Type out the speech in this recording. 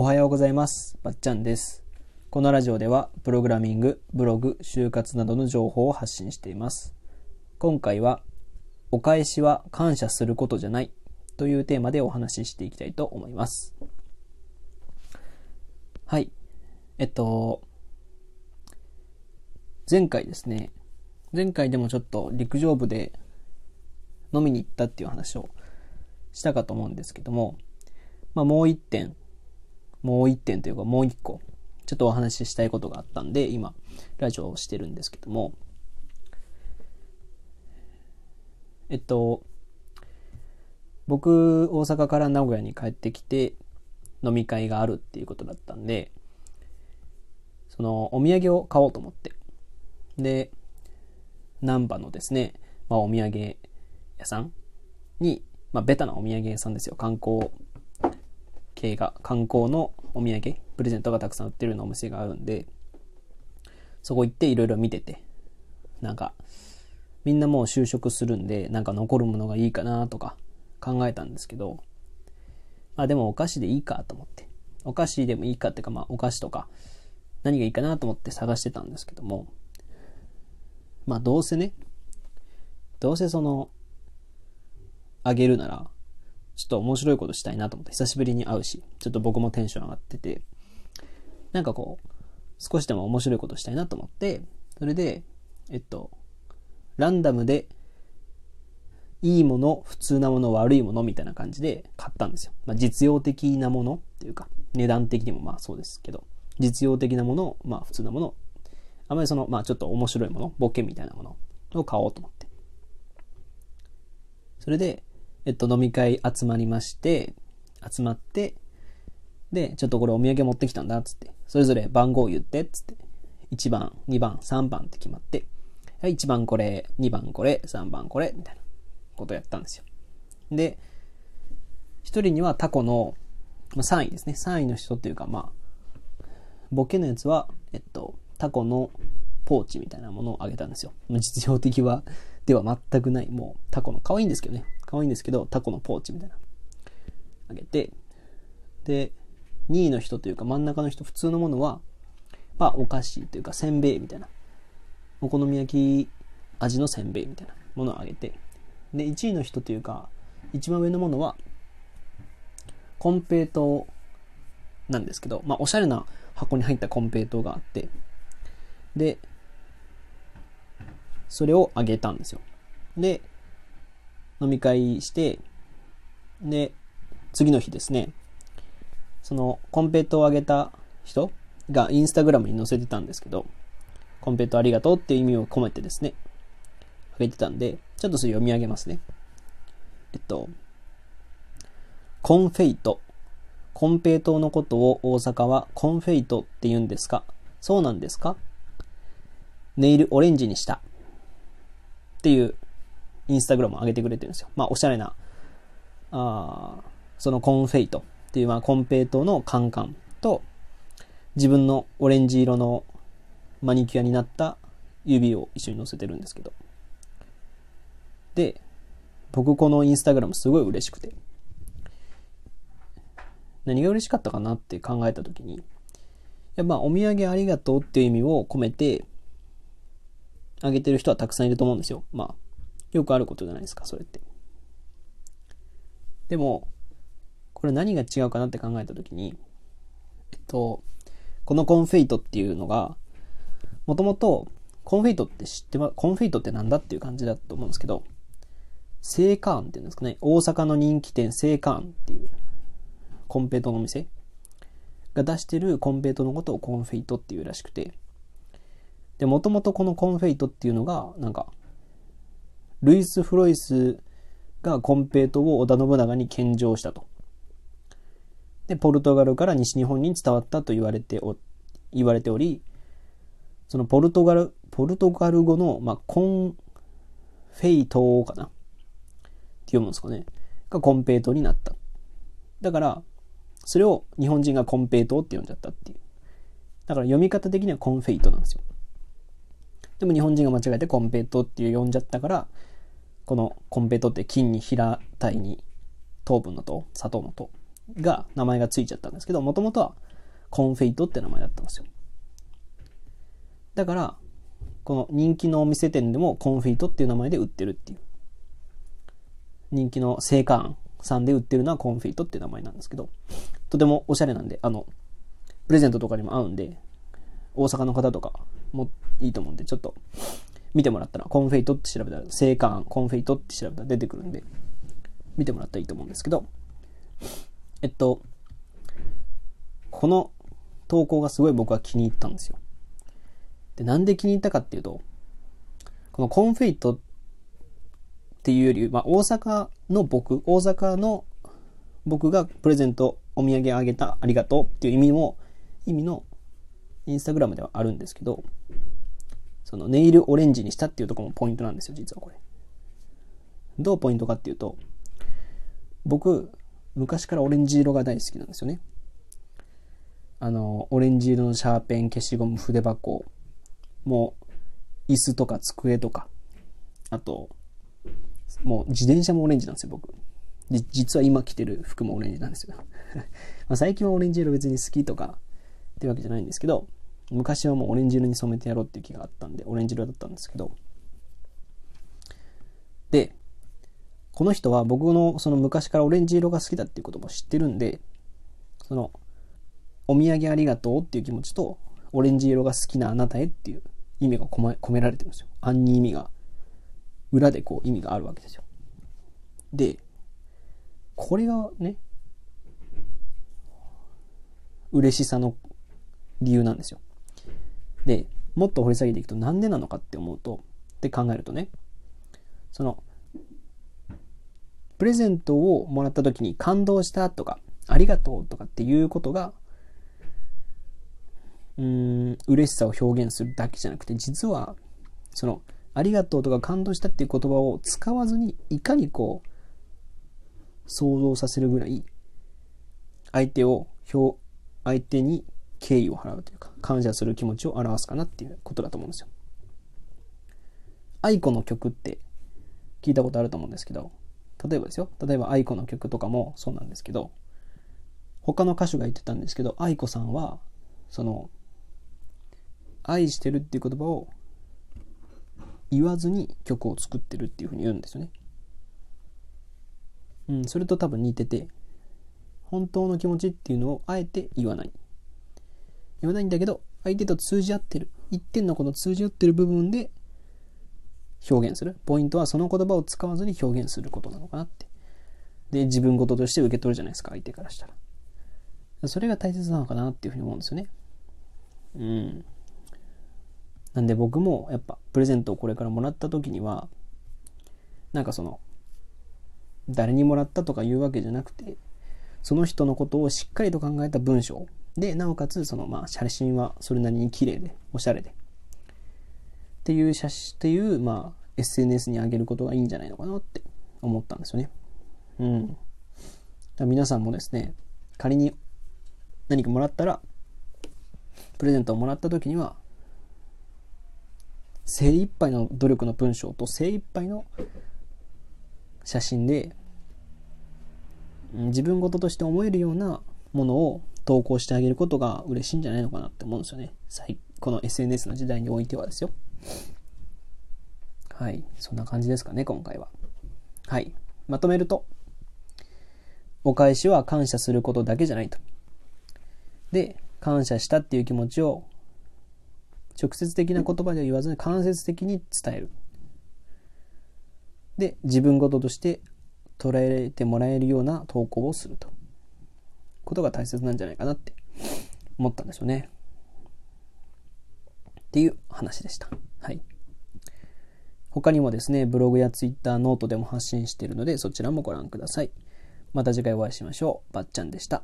おはようございます。ばっちゃんです。このラジオでは、プログラミング、ブログ、就活などの情報を発信しています。今回は、お返しは感謝することじゃないというテーマでお話ししていきたいと思います。はい。えっと、前回ですね、前回でもちょっと陸上部で飲みに行ったっていう話をしたかと思うんですけども、まあもう一点、もう一点というかもう一個、ちょっとお話ししたいことがあったんで、今、ラジオをしてるんですけども、えっと、僕、大阪から名古屋に帰ってきて、飲み会があるっていうことだったんで、その、お土産を買おうと思って。で、難波のですね、まあ、お土産屋さんに、まあ、ベタなお土産屋さんですよ。観光系が、観光のお土産、プレゼントがたくさん売ってるようなお店があるんで、そこ行っていろいろ見てて、なんか、みんなもう就職するんで、なんか残るものがいいかなとか考えたんですけど、まあでもお菓子でいいかと思って。お菓子でもいいかっていうか、まあお菓子とか、何がいいかなと思って探してたんですけども、まあどうせね、どうせその、あげるなら、ちょっと面白いことしたいなと思って、久しぶりに会うし、ちょっと僕もテンション上がってて、なんかこう、少しでも面白いことしたいなと思って、それで、えっと、ランダムで、いいもの、普通なもの、悪いものみたいな感じで買ったんですよ。まあ、実用的なものっていうか、値段的にもまあそうですけど、実用的なもの、まあ普通なもの、あまりその、まあちょっと面白いもの、ボケみたいなものを買おうと思って。それで、えっと、飲み会集まりまして、集まって、で、ちょっとこれお土産持ってきたんだ、つって。それぞれ番号言って、つって。1番、2番、3番って決まって、はい、1番これ、2番これ、3番これ、みたいなことやったんですよ。で、1人にはタコの、ま、3位ですね。3位の人っていうか、まあ、ボケのやつは、えっと、タコのポーチみたいなものをあげたんですよ。実用的は、では全くない、もうタコの、可愛いんですけどね。可愛いんですけど、タコのポーチみたいな。あげて、で、2位の人というか真ん中の人、普通のものは、まあ、お菓子というか、せんべいみたいな。お好み焼き味のせんべいみたいなものをあげて、で、1位の人というか、一番上のものは、コンペイトなんですけど、まあ、おしゃれな箱に入ったコンペイトがあって、で、それをあげたんですよ。で、飲み会して、で、次の日ですね、その、コンペイトをあげた人がインスタグラムに載せてたんですけど、コンペイトありがとうっていう意味を込めてですね、あげてたんで、ちょっとそれ読み上げますね。えっと、コンフェイト。コンペイトのことを大阪はコンフェイトって言うんですか？そうなんですか？ネイルオレンジにした。っていうインスタグラムを上げてくれてるんですよ。まあ、おしゃれな、あそのコンフェイトっていう、まあ、コンペイトのカンカンと、自分のオレンジ色のマニキュアになった指を一緒に載せてるんですけど。で、僕このインスタグラムすごい嬉しくて。何が嬉しかったかなって考えたときに、やまあお土産ありがとうっていう意味を込めて、あげてる人はたくさんいると思うんですよ。まあ、よくあることじゃないですか、それって。でも、これ何が違うかなって考えたときに、えっと、このコンフェイトっていうのが、もともと、コンフェイトって知ってま、コンフェイトってなんだっていう感じだと思うんですけど、セーカーンっていうんですかね、大阪の人気店セーカーンっていうコンペイトのお店が出してるコンペイトのことをコンフェイトっていうらしくて、で、もともとこのコンフェイトっていうのが、なんか、ルイス・フロイスがコンペイトを織田信長に献上したと。で、ポルトガルから西日本に伝わったと言われてお、言われており、そのポルトガル、ポルトガル語の、まあ、コンフェイトかな？って読むんですかね。がコンペイトになった。だから、それを日本人がコンペイトって呼んじゃったっていう。だから読み方的にはコンフェイトなんですよ。でも日本人が間違えてコンペイトっていう呼んじゃったから、このコンペイトって金に平たいに糖分の糖、砂糖の糖が、名前がついちゃったんですけど、もともとはコンフェイトって名前だったんですよ。だから、この人気のお店店でもコンフェイトっていう名前で売ってるっていう。人気の青果庵さんで売ってるのはコンフェイトっていう名前なんですけど、とてもおしゃれなんで、あの、プレゼントとかにも合うんで、大阪の方とかもいいと思うんで、ちょっと見てもらったら、コンフェイトって調べたら、青果庵、コンフェイトって調べたら出てくるんで、見てもらったらいいと思うんですけど、えっと、この投稿がすごい僕は気に入ったんですよ。で、なんで気に入ったかっていうと、このコンフェイトっていうより、まあ、大阪の僕、大阪の僕がプレゼント、お土産あげたありがとうっていう意味も、意味のインスタグラムではあるんですけど、そのネイルオレンジにしたっていうとこもポイントなんですよ、実はこれ。どうポイントかっていうと、僕、昔からオレンジ色が大好きなんですよね。あの、オレンジ色のシャーペン、消しゴム、筆箱、もう、椅子とか机とか、あと、もう自転車もオレンジなんですよ、僕。で、実は今着てる服もオレンジなんですよ。ま最近はオレンジ色別に好きとかってわけじゃないんですけど、昔はもうオレンジ色に染めてやろうっていう気があったんで、オレンジ色だったんですけど。で、この人は僕のその昔からオレンジ色が好きだっていうことも知ってるんで、その、お土産ありがとうっていう気持ちと、オレンジ色が好きなあなたへっていう意味が込め込められてるんですよ。暗に意味が、裏でこう意味があるわけですよ。で、これがね、嬉しさの理由なんですよ。で、もっと掘り下げていくとなんでなのかって思うと、って考えるとね、その、プレゼントをもらった時に感動したとか、ありがとうとかっていうことが、うん、嬉しさを表現するだけじゃなくて、実は、その、ありがとうとか感動したっていう言葉を使わずに、いかにこう、想像させるぐらい、相手を、表、相手に敬意を払うというか、感謝する気持ちを表すかなっていうことだと思うんですよ。愛子の曲って聞いたことあると思うんですけど、例えばですよ、例えば愛子の曲とかもそうなんですけど、他の歌手が言ってたんですけど、愛子さんは、その、愛してるっていう言葉を言わずに曲を作ってるっていうふうに言うんですよね。うん、それと多分似てて、本当の気持ちっていうのをあえて言わない。言わないんだけど、相手と通じ合ってる。一点のこの通じ合ってる部分で表現する。ポイントはその言葉を使わずに表現することなのかなって。で、自分事として受け取るじゃないですか、相手からしたら。それが大切なのかなっていうふうに思うんですよね。うん。なんで僕もやっぱプレゼントをこれからもらった時には、なんかその、誰にもらったとか言うわけじゃなくて、その人のことをしっかりと考えた文章で、なおかつそのまあ写真はそれなりに綺麗で、おしゃれで。っていう写真、っていう、まあ SNS に上げることがいいんじゃないのかなって思ったんですよね。うん。皆さんもですね、仮に何かもらったら、プレゼントをもらった時には、精一杯の努力の文章と精一杯の写真で自分事として思えるようなものを投稿してあげることが嬉しいんじゃないのかなって思うんですよね。この SNS の時代においてはですよ。はい。そんな感じですかね、今回は。はい。まとめると、お返しは感謝することだけじゃないと。で、感謝したっていう気持ちを直接的な言葉では言わずに間接的に伝える。で、自分事として捉えてもらえるような投稿をすると。ことが大切なんじゃないかなって思ったんですよね。っていう話でした。はい。他にもですね、ブログやツイッター、ノートでも発信しているので、そちらもご覧ください。また次回お会いしましょう。ばっちゃんでした。